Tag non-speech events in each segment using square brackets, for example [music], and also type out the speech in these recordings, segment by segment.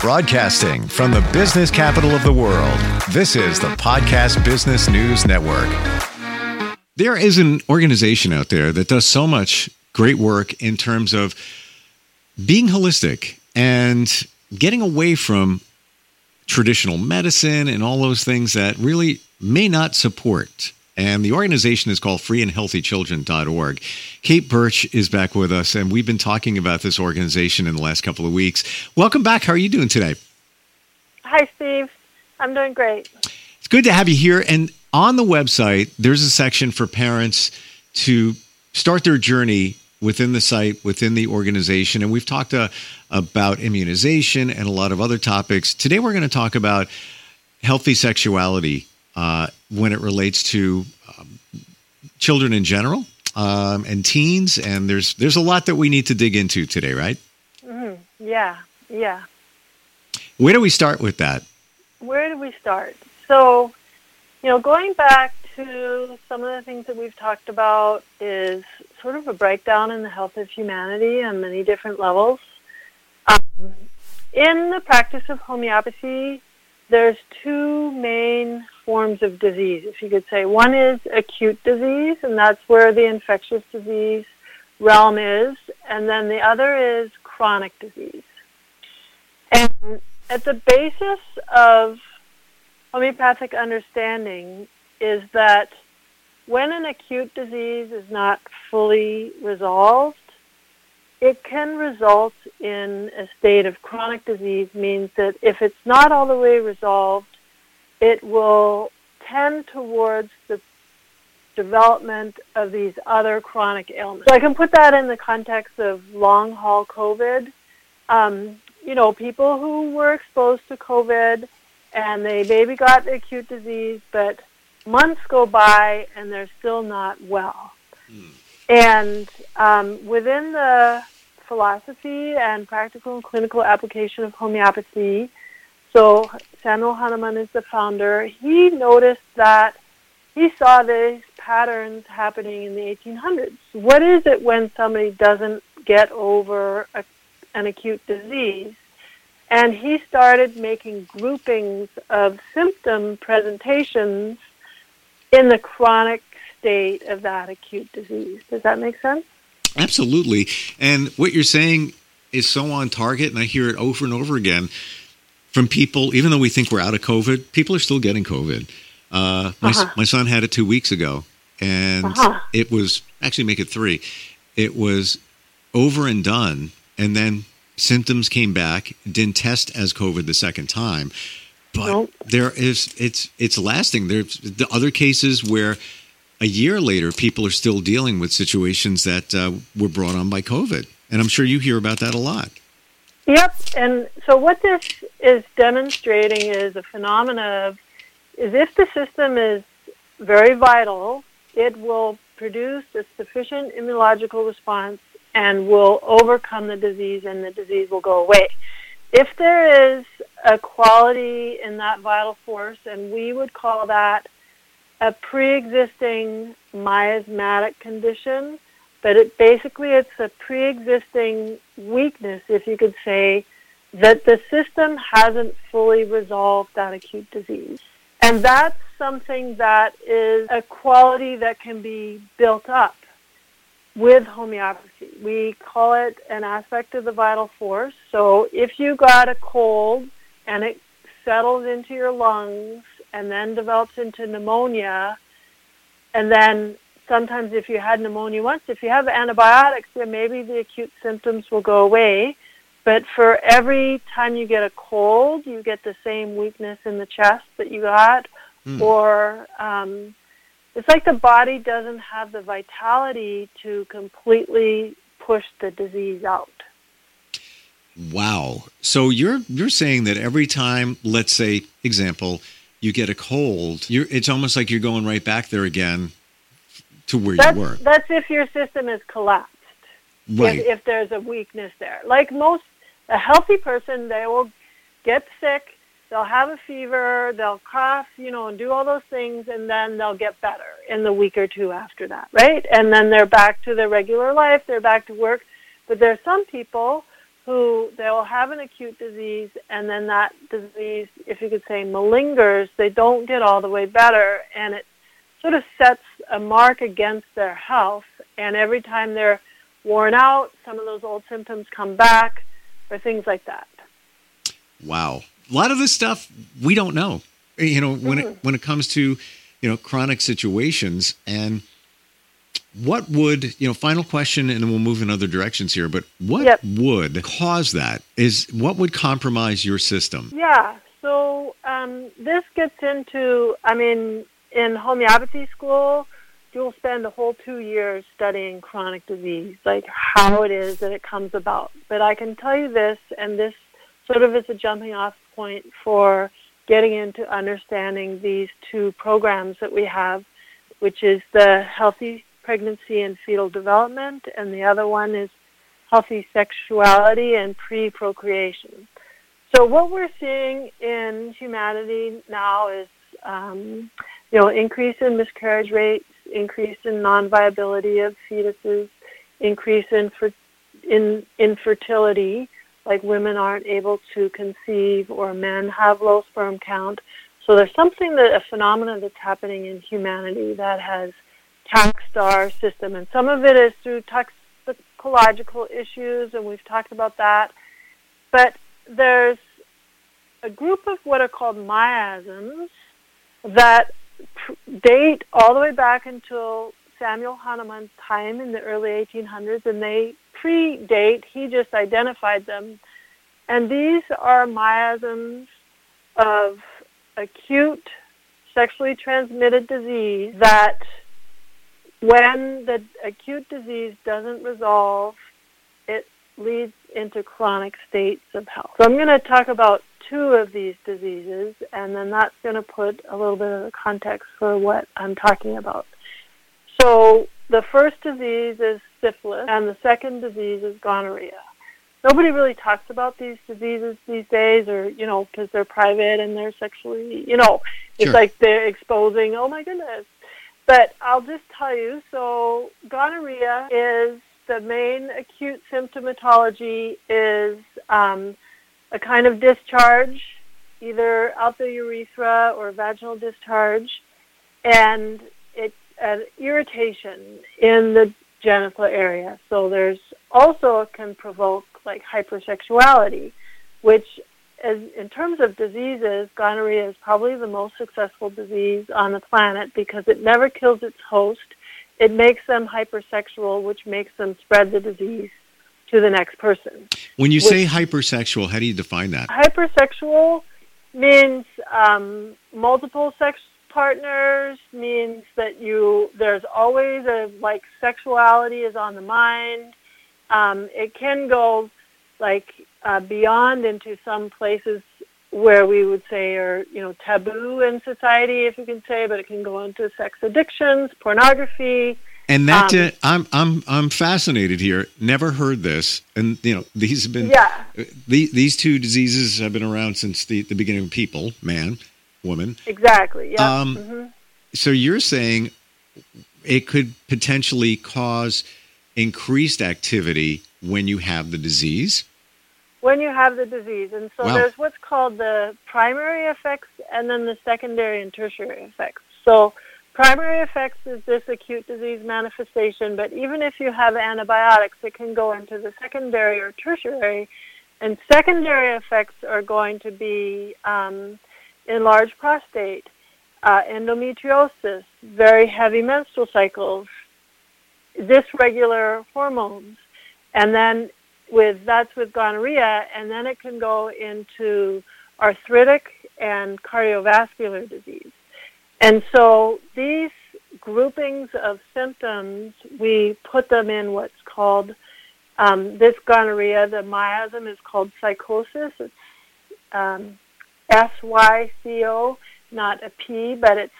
Broadcasting from the business capital of the world, this is the Podcast Business News Network. There is an organization out there that does so much great work in terms of being holistic and getting away from traditional medicine and all those things that really may not support and the organization is called freeandhealthychildren.org. Kate Birch is back with us, and we've been talking about this organization in the last couple of weeks. Welcome back. How are you doing today? Hi, Steve. I'm doing great. It's good to have you here. And on the website, there's a section for parents to start their journey within the site, within the organization. And we've talked uh, about immunization and a lot of other topics. Today, we're going to talk about healthy sexuality uh, when it relates to um, children in general um, and teens. And there's there's a lot that we need to dig into today, right? Mm-hmm. Yeah, yeah. Where do we start with that? Where do we start? So, you know, going back to some of the things that we've talked about is sort of a breakdown in the health of humanity on many different levels. Um, in the practice of homeopathy, there's two main forms of disease, if you could say. One is acute disease, and that's where the infectious disease realm is, and then the other is chronic disease. And at the basis of homeopathic understanding is that when an acute disease is not fully resolved, it can result in a state of chronic disease, means that if it's not all the way resolved, it will tend towards the development of these other chronic ailments. So I can put that in the context of long haul COVID. Um, you know, people who were exposed to COVID and they maybe got acute disease, but months go by and they're still not well. Mm. And um, within the philosophy and practical and clinical application of homeopathy, so Samuel Hahnemann is the founder. He noticed that he saw these patterns happening in the 1800s. What is it when somebody doesn't get over a, an acute disease? And he started making groupings of symptom presentations in the chronic state of that acute disease. Does that make sense? Absolutely. And what you're saying is so on target, and I hear it over and over again from people, even though we think we're out of COVID, people are still getting COVID. Uh, my, uh-huh. my son had it two weeks ago, and uh-huh. it was actually make it three. It was over and done, and then symptoms came back. Didn't test as COVID the second time, but nope. there is it's it's lasting. There's the other cases where a year later people are still dealing with situations that uh, were brought on by COVID, and I'm sure you hear about that a lot. Yep, and so what this is demonstrating is a phenomena of is if the system is very vital, it will produce a sufficient immunological response and will overcome the disease and the disease will go away. If there is a quality in that vital force, and we would call that a pre-existing miasmatic condition, but it basically it's a pre-existing weakness, if you could say, that the system hasn't fully resolved that acute disease. And that's something that is a quality that can be built up with homeopathy. We call it an aspect of the vital force. So if you got a cold and it settles into your lungs and then develops into pneumonia, and then sometimes if you had pneumonia once, if you have antibiotics, then maybe the acute symptoms will go away. But for every time you get a cold, you get the same weakness in the chest that you got, mm. or um, it's like the body doesn't have the vitality to completely push the disease out. Wow. So you're you're saying that every time, let's say, example, you get a cold, it's almost like you're going right back there again to where that's, you were. That's if your system is collapsed. Right. If, if there's a weakness there. Like most, a healthy person, they will get sick, they'll have a fever, they'll cough, you know, and do all those things, and then they'll get better in the week or two after that, right? And then they're back to their regular life, they're back to work. But there are some people who they'll have an acute disease and then that disease, if you could say, malingers, they don't get all the way better and it sort of sets a mark against their health. And every time they're worn out, some of those old symptoms come back or things like that. Wow. A lot of this stuff we don't know. You know, when mm-hmm. it when it comes to, you know, chronic situations and what would you know final question and then we'll move in other directions here but what yep. would cause that? Is what would compromise your system? Yeah so um, this gets into i mean in homeopathy school you'll spend a whole two years studying chronic disease like how it is that it comes about. But i can tell you this and this sort of is a jumping off point for getting into understanding these two programs that we have which is the healthy pregnancy and fetal development, and the other one is healthy sexuality and pre-procreation. So what we're seeing in humanity now is, um, you know, increase in miscarriage rates, increase in non-viability of fetuses, increase in, for, in infertility, like women aren't able to conceive or men have low sperm count. So there's something that a phenomenon that's happening in humanity that has our system. And some of it is through toxicological issues, and we've talked about that. But there's a group of what are called miasms that date all the way back until Samuel Hahnemann's time in the early 1800s, and they predate, he just identified them. And these are miasms of acute sexually transmitted disease that when the acute disease doesn't resolve, it leads into chronic states of health. So I'm going to talk about two of these diseases, and then that's going to put a little bit of the context for what I'm talking about. So the first disease is syphilis, and the second disease is gonorrhea. Nobody really talks about these diseases these days, or you know, because they're private and they're sexually, you know, it's sure. like they're exposing. Oh my goodness, but I'll just tell you, so gonorrhea is the main acute symptomatology is um, a kind of discharge, either out the urethra or vaginal discharge, and it's an irritation in the genital area. So there's also can provoke like hypersexuality, which as, in terms of diseases, gonorrhea is probably the most successful disease on the planet because it never kills its host. It makes them hypersexual, which makes them spread the disease to the next person. When you which, say hypersexual, how do you define that? Hypersexual means um, multiple sex partners means that you there's always a like sexuality is on the mind. Um, it can go like uh, beyond into some places where we would say are you know taboo in society, if you can say, but it can go into sex addictions, pornography. And that um, uh, I'm I'm I'm fascinated here. Never heard this, and you know these have been yeah. These these two diseases have been around since the the beginning of people, man, woman. Exactly. Yeah. Um, mm-hmm. So you're saying it could potentially cause increased activity when you have the disease? When you have the disease. And so wow. there's what's called the primary effects and then the secondary and tertiary effects. So primary effects is this acute disease manifestation, but even if you have antibiotics, it can go into the secondary or tertiary. And secondary effects are going to be um, enlarged prostate, uh, endometriosis, very heavy menstrual cycles, dysregular hormones, and then with that's with gonorrhea, and then it can go into arthritic and cardiovascular disease. And so these groupings of symptoms, we put them in what's called um, this gonorrhea. The miasm is called sycosis. It's um, S Y C O, not a P, but it's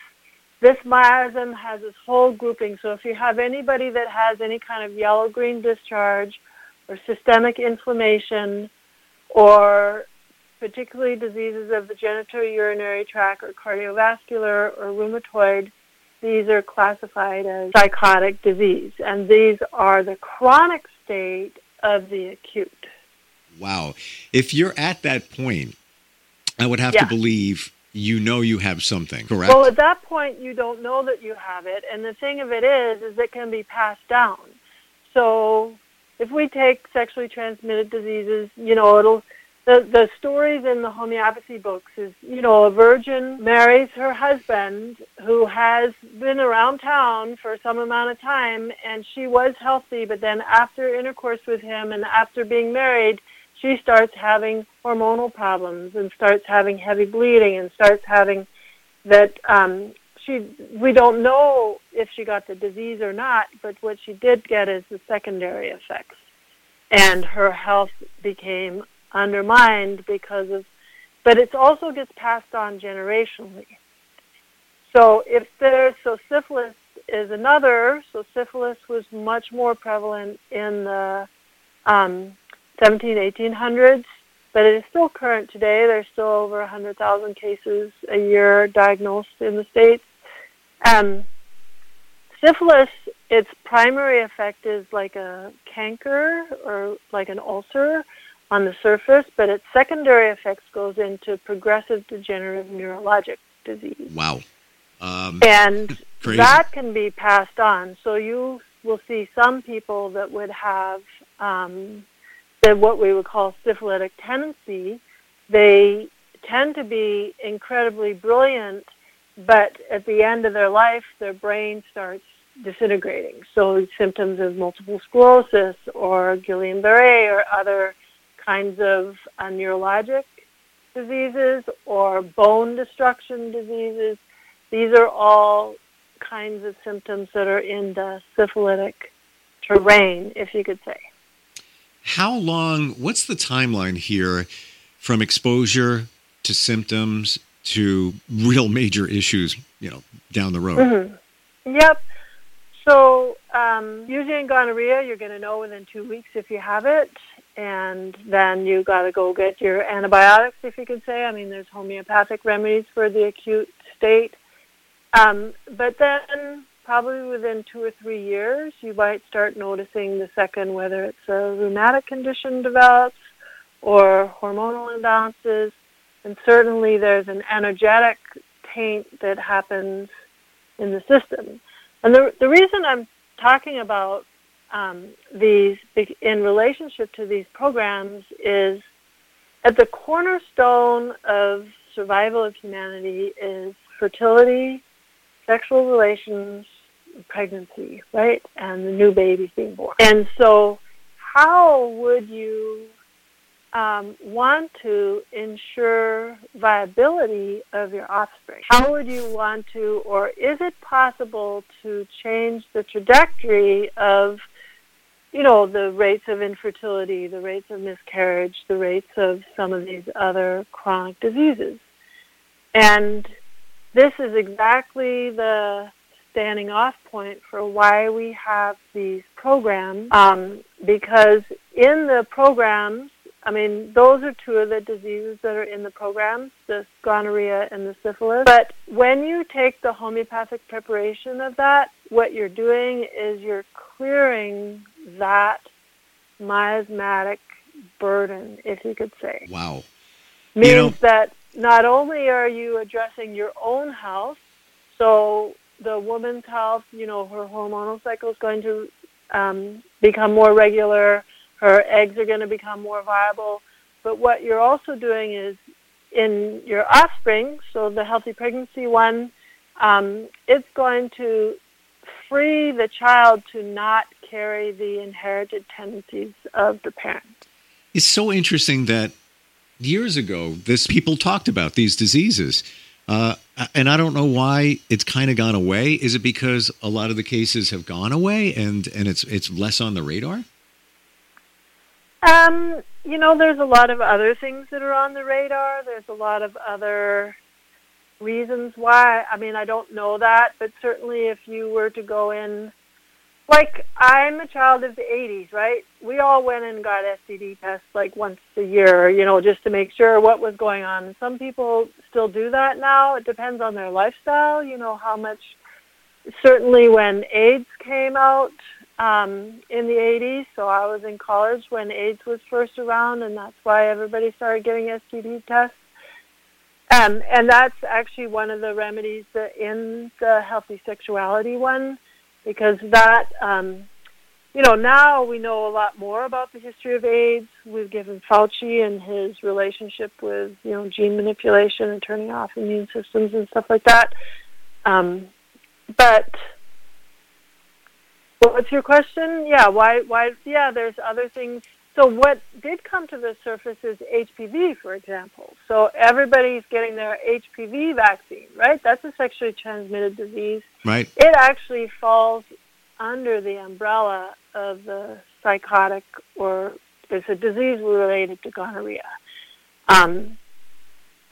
this miasm has this whole grouping. So if you have anybody that has any kind of yellow-green discharge or systemic inflammation or particularly diseases of the genitourinary tract or cardiovascular or rheumatoid, these are classified as sycotic disease. And these are the chronic state of the acute. Wow. If you're at that point, I would have Yeah. to believe you know you have something, correct? Well, at that point, you don't know that you have it, and the thing of it is, is it can be passed down. So, if we take sexually transmitted diseases, you know, it'll the the stories in the homeopathy books is, you know, a virgin marries her husband who has been around town for some amount of time, and she was healthy, but then after intercourse with him and after being married, she starts having hormonal problems and starts having heavy bleeding and starts having that um, she we don't know if she got the disease or not, but what she did get is the secondary effects, and her health became undermined because of. But it also gets passed on generationally. So if there's so syphilis is another. So syphilis was much more prevalent in the um, 17, 1800s, but it is still current today. There's still over 100,000 cases a year diagnosed in the States. Um, syphilis, its primary effect is like a canker or like an ulcer on the surface, but its secondary effects goes into progressive degenerative neurologic disease. wow. Um, And [laughs] crazy. that can be passed on. So you will see some people that would have um, the, what we would call syphilitic tendency. They tend to be incredibly brilliant, but at the end of their life, their brain starts disintegrating. So symptoms of multiple sclerosis or Guillain-Barré or other kinds of uh, neurologic diseases or bone destruction diseases. These are all kinds of symptoms that are in the syphilitic terrain, if you could say. How long, what's the timeline here from exposure to symptoms to real major issues, you know, down the road? hmm Yep. So um, usually in gonorrhea, you're going to know within two weeks if you have it, and then you got to go get your antibiotics, if you could say. I mean, there's homeopathic remedies for the acute state. Um, but then probably within two or three years, you might start noticing the second, whether it's a rheumatic condition develops or hormonal imbalances. And certainly there's an energetic taint that happens in the system. And the, the reason I'm talking about um, these in relationship to these programs is at the cornerstone of survival of humanity is fertility, sexual relations, pregnancy, right? And the new babies being born. And so, how would you um, want to ensure viability of your offspring? How would you want to, or is it possible to change the trajectory of, you know, the rates of infertility, the rates of miscarriage, the rates of some of these other chronic diseases? And this is exactly the standing off point for why we have these programs um, because in the programs I mean, those are two of the diseases that are in the program, the gonorrhea and the syphilis. But when you take the homeopathic preparation of that, what you're doing is you're clearing that miasmatic burden, if you could say. Wow. Means You know- that not only are you addressing your own health, so the woman's health, you know, her hormonal cycle is going to um, become more regular, her eggs are going to become more viable. But what you're also doing is in your offspring, so the healthy pregnancy one, um, it's going to free the child to not carry the inherited tendencies of the parent. It's so interesting that years ago, this people talked about these diseases, uh, and I don't know why it's kind of gone away. Is it because a lot of the cases have gone away and and it's it's less on the radar? Um, you know, there's a lot of other things that are on the radar. There's a lot of other reasons why. I mean, I don't know that, but certainly if you were to go in, like I'm a child of the 80s, right? We all went and got STD tests like once a year, you know, just to make sure what was going on. Some people still do that now. It depends on their lifestyle, you know, how much. Certainly, when AIDS came out, um, in the 80s, so I was in college when AIDS was first around, and that's why everybody started getting STD tests. Um, and that's actually one of the remedies that in the healthy sexuality one, because that, um, you know, now we know a lot more about the history of AIDS. We've given Fauci and his relationship with, you know, gene manipulation and turning off immune systems and stuff like that. Um, but what's your question? Yeah, why? Why? Yeah, there's other things. So what did come to the surface is HPV, for example. So everybody's getting their HPV vaccine, right? That's a sexually transmitted disease. Right. It actually falls under the umbrella of the sycotic, or it's a disease related to gonorrhea. Um,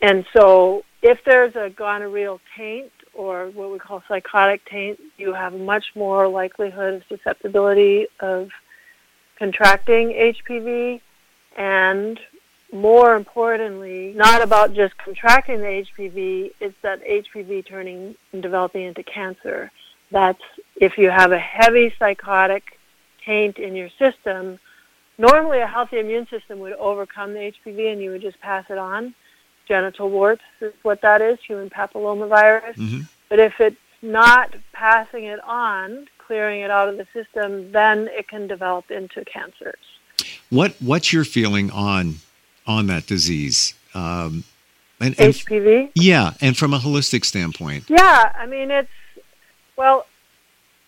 and so if there's a gonorrheal taint or what we call sycotic taint, you have much more likelihood of susceptibility of contracting HPV and more importantly, not about just contracting the HPV, it's that HPV turning and developing into cancer. That's if you have a heavy sycotic taint in your system, normally a healthy immune system would overcome the HPV and you would just pass it on genital warts is what that is, human papillomavirus. Mm-hmm. But if it's not passing it on, clearing it out of the system, then it can develop into cancers. What What's your feeling on on that disease? Um, and, and HPV. Yeah, and from a holistic standpoint. Yeah, I mean it's well,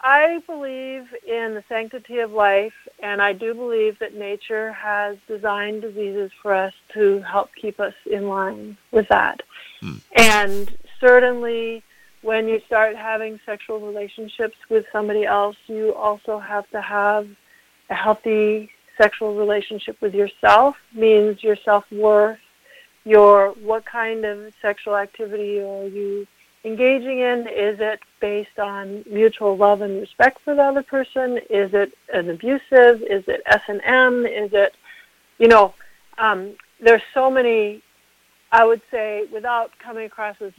I believe in the sanctity of life, and I do believe that nature has designed diseases for us to help keep us in line with that. Hmm. And certainly, when you start having sexual relationships with somebody else, you also have to have a healthy sexual relationship with yourself, means your self worth, your what kind of sexual activity are you engaging in? Is it based on mutual love and respect for the other person? Is it an abusive? Is it S and M? Is it, you know, um, there's so many. I would say, without coming across as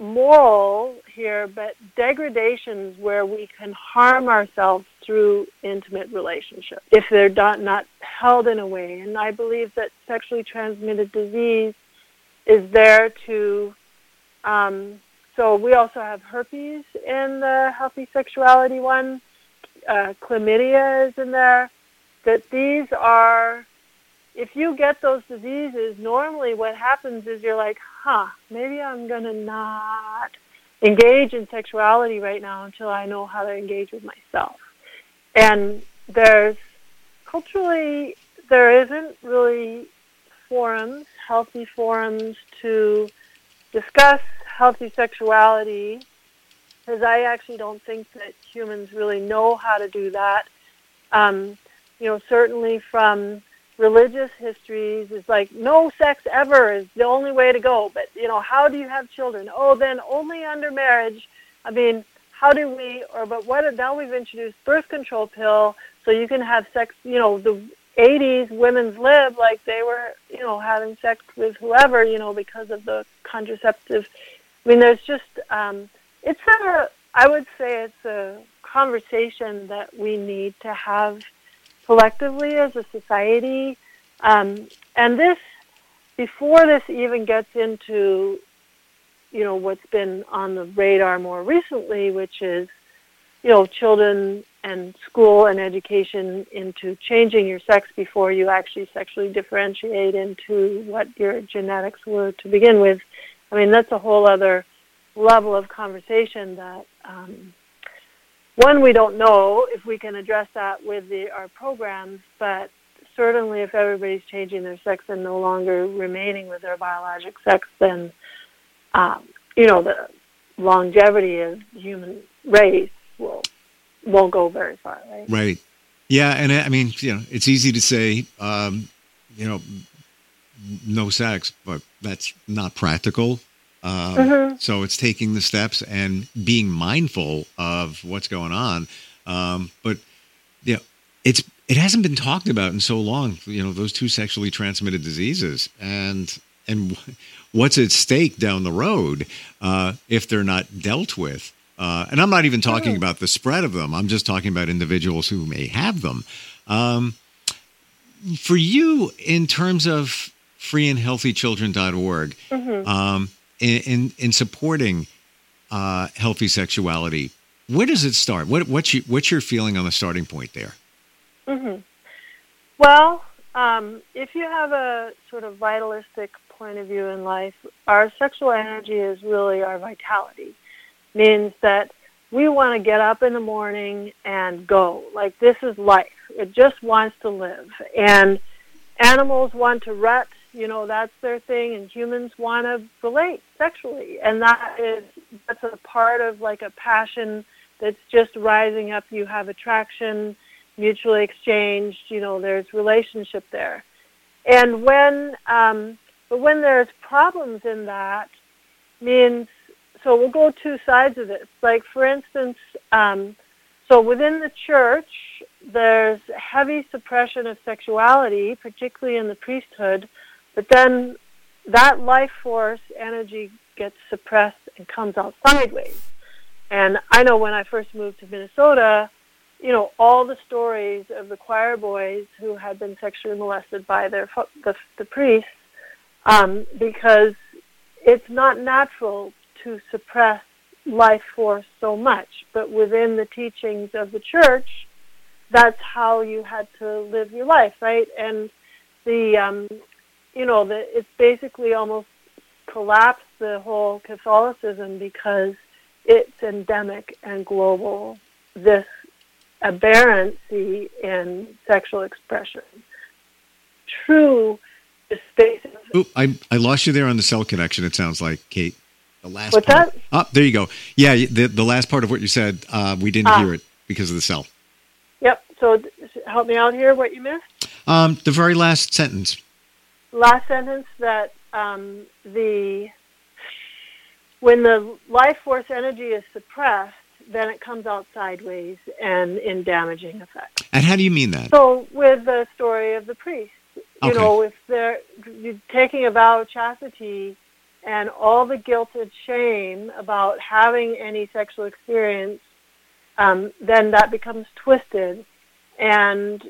moral here, but degradations where we can harm ourselves through intimate relationships if they're not, not held in a way. And I believe that sexually transmitted disease is there to um, so we also have herpes in the healthy sexuality one. Uh, chlamydia is in there. That these are, if you get those diseases, normally what happens is you're like, huh, maybe I'm going to not engage in sexuality right now until I know how to engage with myself. And there's culturally, there isn't really forums, healthy forums to discuss healthy sexuality because I actually don't think that humans really know how to do that. Um, you know, certainly from religious histories, it's like no sex ever is the only way to go. But you know, how do you have children? Oh, then only under marriage. I mean, how do we? Or but what? Now we've introduced birth control pill, so you can have sex. You know, the 80s women's lib like they were, you know, having sex with whoever, you know, because of the contraceptive I mean, there's just um, it's a I would say it's a conversation that we need to have collectively as a society, um, and this before this even gets into you know what's been on the radar more recently, which is you know children and school and education into changing your sex before you actually sexually differentiate into what your genetics were to begin with. I mean, that's a whole other level of conversation that um, one we don't know if we can address that with the, our programs, but certainly if everybody's changing their sex and no longer remaining with their biologic sex, then um, you know the longevity of human race will won't go very far, right? Right. Yeah, and I mean, you know, it's easy to say, um, you know, no sex, but that's not practical. Um, mm-hmm. So it's taking the steps and being mindful of what's going on. Um, but you know, it's it hasn't been talked about in so long. You know, those two sexually transmitted diseases and and [laughs] what's at stake down the road uh, if they're not dealt with. Uh, and I'm not even talking mm-hmm. about the spread of them. I'm just talking about individuals who may have them. Um, for you, in terms of freeandhealthychildren.org, mm-hmm. um, in, in, in supporting uh, healthy sexuality, where does it start? What, what's, you, what's your feeling on the starting point there? Mm-hmm. Well, um, if you have a sort of vitalistic point of view in life, our sexual energy is really our vitality. Means that we want to get up in the morning and go. Like this is life. It just wants to live. And animals want to rut, you know, that's their thing, and humans want to relate sexually. And that is that's a part of like a passion that's just rising up. You have attraction, mutually exchanged, you know, there's relationship there. And when um but when there's problems in that, means so we'll go two sides of this. Like for instance, um, so within the church, there's heavy suppression of sexuality, particularly in the priesthood, but then that life force energy gets suppressed and comes out sideways. And I know when I first moved to Minnesota, you know, all the stories of the choir boys who had been sexually molested by their the, the priests um, because it's not natural to suppress life force so much. But within the teachings of the church, that's how you had to live your life, right? And the, um, you know, the, it's basically almost collapsed the whole Catholicism because it's endemic and global. This aberrancy in sexual expression. True spaces. Oop, I, I lost you there on the cell connection, it sounds like, Kate. The last What's part. that? Oh, there you go. Yeah, the, the last part of what you said, uh, we didn't ah. hear it because of the cell. Yep. So help me out here, what you missed? Um, the very last sentence. Last sentence that um, the when the life force energy is suppressed, then it comes out sideways and in damaging effect. And how do you mean that? So with the story of the priest, you okay. know, if they're you're taking a vow of chastity and all the guilt and shame about having any sexual experience, um, then that becomes twisted and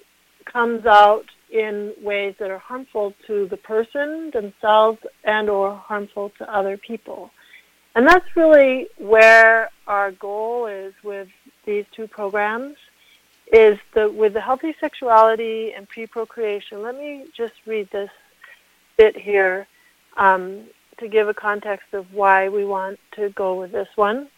comes out in ways that are harmful to the person themselves and or harmful to other people. And that's really where our goal is with these two programs is the with the healthy sexuality and pre-procreation. Let me just read this bit here um, to give a context of why we want to go with this one.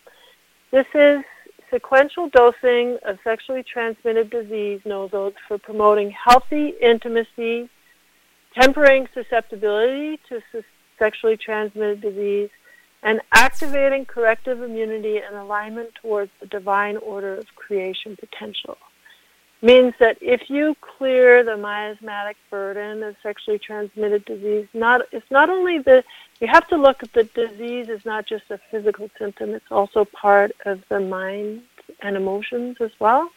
This is sequential dosing of sexually transmitted disease nosodes for promoting healthy intimacy, tempering susceptibility to sexually transmitted disease, and activating corrective immunity and alignment towards the divine order of creation potential means that if you clear the miasmatic burden of sexually transmitted disease, not it's not only the you have to look at the disease is not just a physical symptom, it's also part of the mind and emotions as well.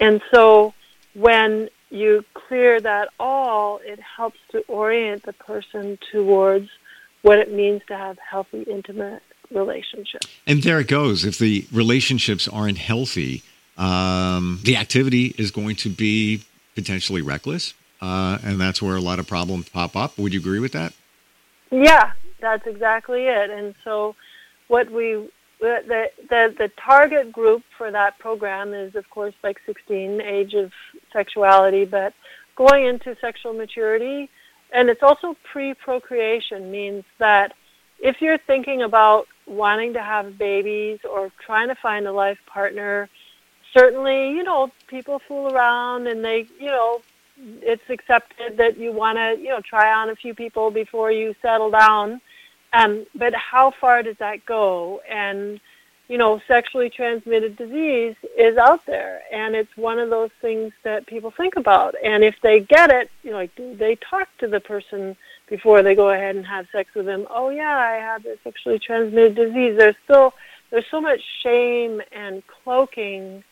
And so when you clear that all, it helps to orient the person towards what it means to have healthy, intimate relationships. And there it goes. If the relationships aren't healthy, um, the activity is going to be potentially reckless, uh, and that's where a lot of problems pop up. Would you agree with that? Yeah, that's exactly it. And so, what we the, the the target group for that program is, of course, like 16, age of sexuality, but going into sexual maturity, and it's also pre-procreation means that if you're thinking about wanting to have babies or trying to find a life partner certainly, you know, people fool around and they, you know, it's accepted that you want to, you know, try on a few people before you settle down. Um, but how far does that go? And, you know, sexually transmitted disease is out there, and it's one of those things that people think about. And if they get it, you know, like, they talk to the person before they go ahead and have sex with them? Oh, yeah, I have this sexually transmitted disease. There's still there's so much shame and cloaking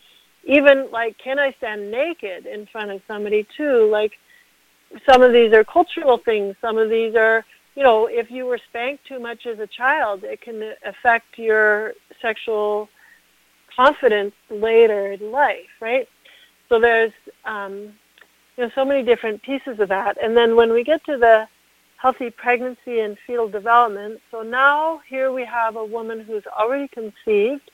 even like can I stand naked in front of somebody too? Like some of these are cultural things. Some of these are, you know, if you were spanked too much as a child, it can affect your sexual confidence later in life, right? So there's um, you know so many different pieces of that, and then when we get to the healthy pregnancy and fetal development, so now here we have a woman who's already conceived,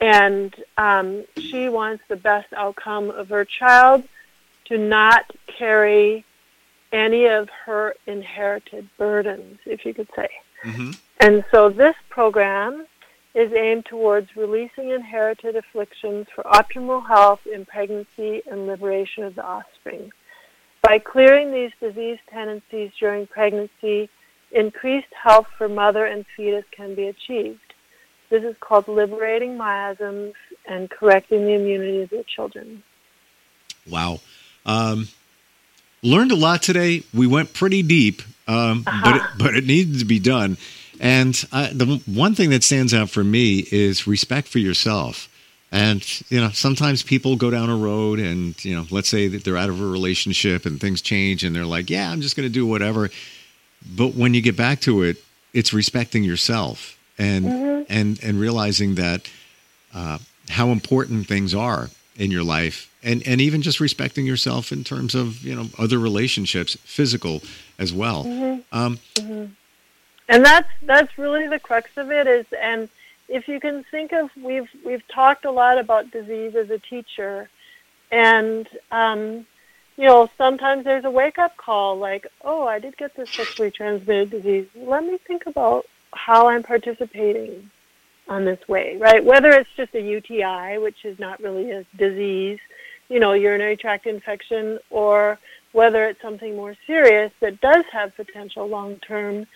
and um, she wants the best outcome of her child to not carry any of her inherited burdens, if you could say. Mm-hmm. And so this program is aimed towards releasing inherited afflictions for optimal health in pregnancy and liberation of the offspring. By clearing these disease tendencies during pregnancy, increased health for mother and fetus can be achieved. This is called liberating miasms and correcting the immunity of your children. Wow. Um, learned a lot today. We went pretty deep, um, uh-huh. but, it, but it needed to be done. And uh, the one thing that stands out for me is respect for yourself. And you know, sometimes people go down a road, and you know, let's say that they're out of a relationship and things change, and they're like, "Yeah, I'm just going to do whatever." But when you get back to it, it's respecting yourself and mm-hmm. and and realizing that uh, how important things are in your life, and and even just respecting yourself in terms of you know other relationships, physical as well. Mm-hmm. Um, mm-hmm and that's that's really the crux of it is and if you can think of we've we've talked a lot about disease as a teacher and um, you know sometimes there's a wake up call like oh i did get this sexually transmitted disease let me think about how i'm participating on this way right? Whether it's just a uti which is not really a disease you know urinary tract infection or whether it's something more serious that does have potential long term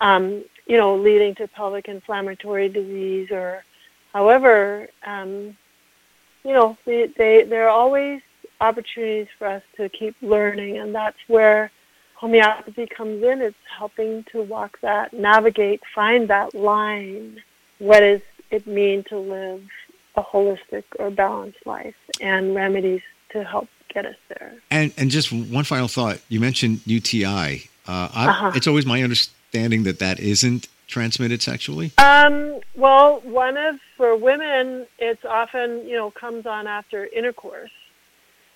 um, you know, leading to pelvic inflammatory disease or however, um, you know, they, they, there are always opportunities for us to keep learning, and that's where homeopathy comes in. It's helping to walk that, navigate, find that line. What does it mean to live a holistic or balanced life, and remedies to help get us there. And and just one final thought. You mentioned UTI. Uh, uh-huh. It's always my understanding understanding that that isn't transmitted sexually? Um, well, one of for women, it's often you know comes on after intercourse,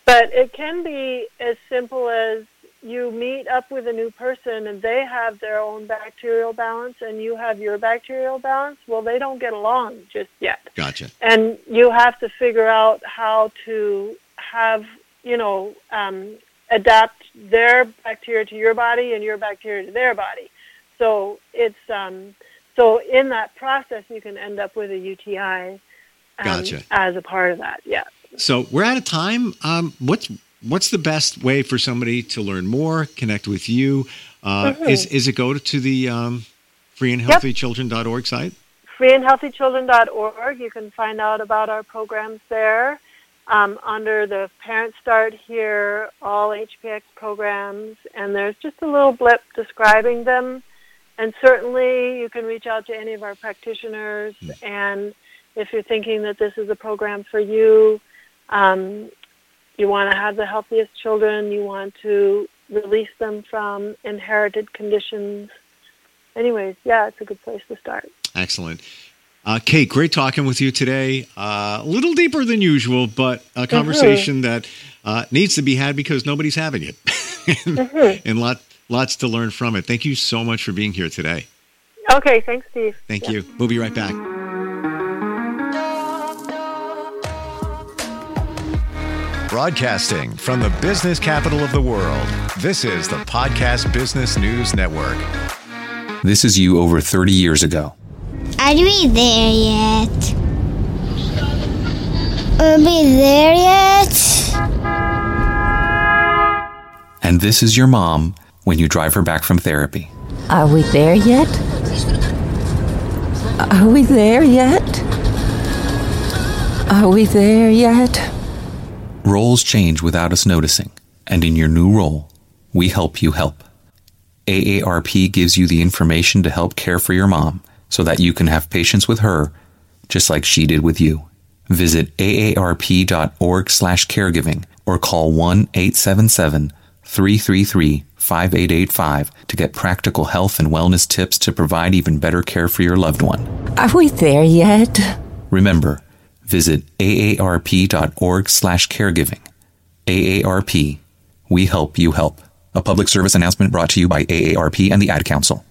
but it can be as simple as you meet up with a new person and they have their own bacterial balance and you have your bacterial balance. Well, they don't get along just yet. Gotcha. And you have to figure out how to have you know um, adapt their bacteria to your body and your bacteria to their body. So it's um, so in that process, you can end up with a UTI um, gotcha. as a part of that. Yeah. So we're out of time. Um, what's what's the best way for somebody to learn more, connect with you? Uh, mm-hmm. Is is it go to the um, freeandhealthychildren.org site? Freeandhealthychildren.org. You can find out about our programs there. Um, under the Parent Start here, all HPX programs, and there's just a little blip describing them. And certainly you can reach out to any of our practitioners. Mm. And if you're thinking that this is a program for you, um, you want to have the healthiest children, you want to release them from inherited conditions. Anyways, yeah, it's a good place to start. Excellent. Uh, Kate, great talking with you today. Uh, a little deeper than usual, but a conversation mm-hmm. that uh, needs to be had because nobody's having it. and, [laughs] mm-hmm. and lot, lots to learn from it. Thank you so much for being here today. Okay, thanks, Steve. Thank yeah. you. We'll be right back. Broadcasting from the business capital of the world, this is the Podcast Business News Network. This is you over 30 years ago. Are we there yet? Are we there yet? And this is your mom when you drive her back from therapy. Are we there yet? Are we there yet? Are we there yet? Roles change without us noticing, and in your new role, we help you help. AARP gives you the information to help care for your mom so that you can have patience with her just like she did with you. Visit aarp.org/caregiving or call 1-877-333 5885 to get practical health and wellness tips to provide even better care for your loved one. Are we there yet? Remember, Visit aarp.org slash caregiving. AARP. We help you help. A public service announcement brought to you by AARP and the Ad Council.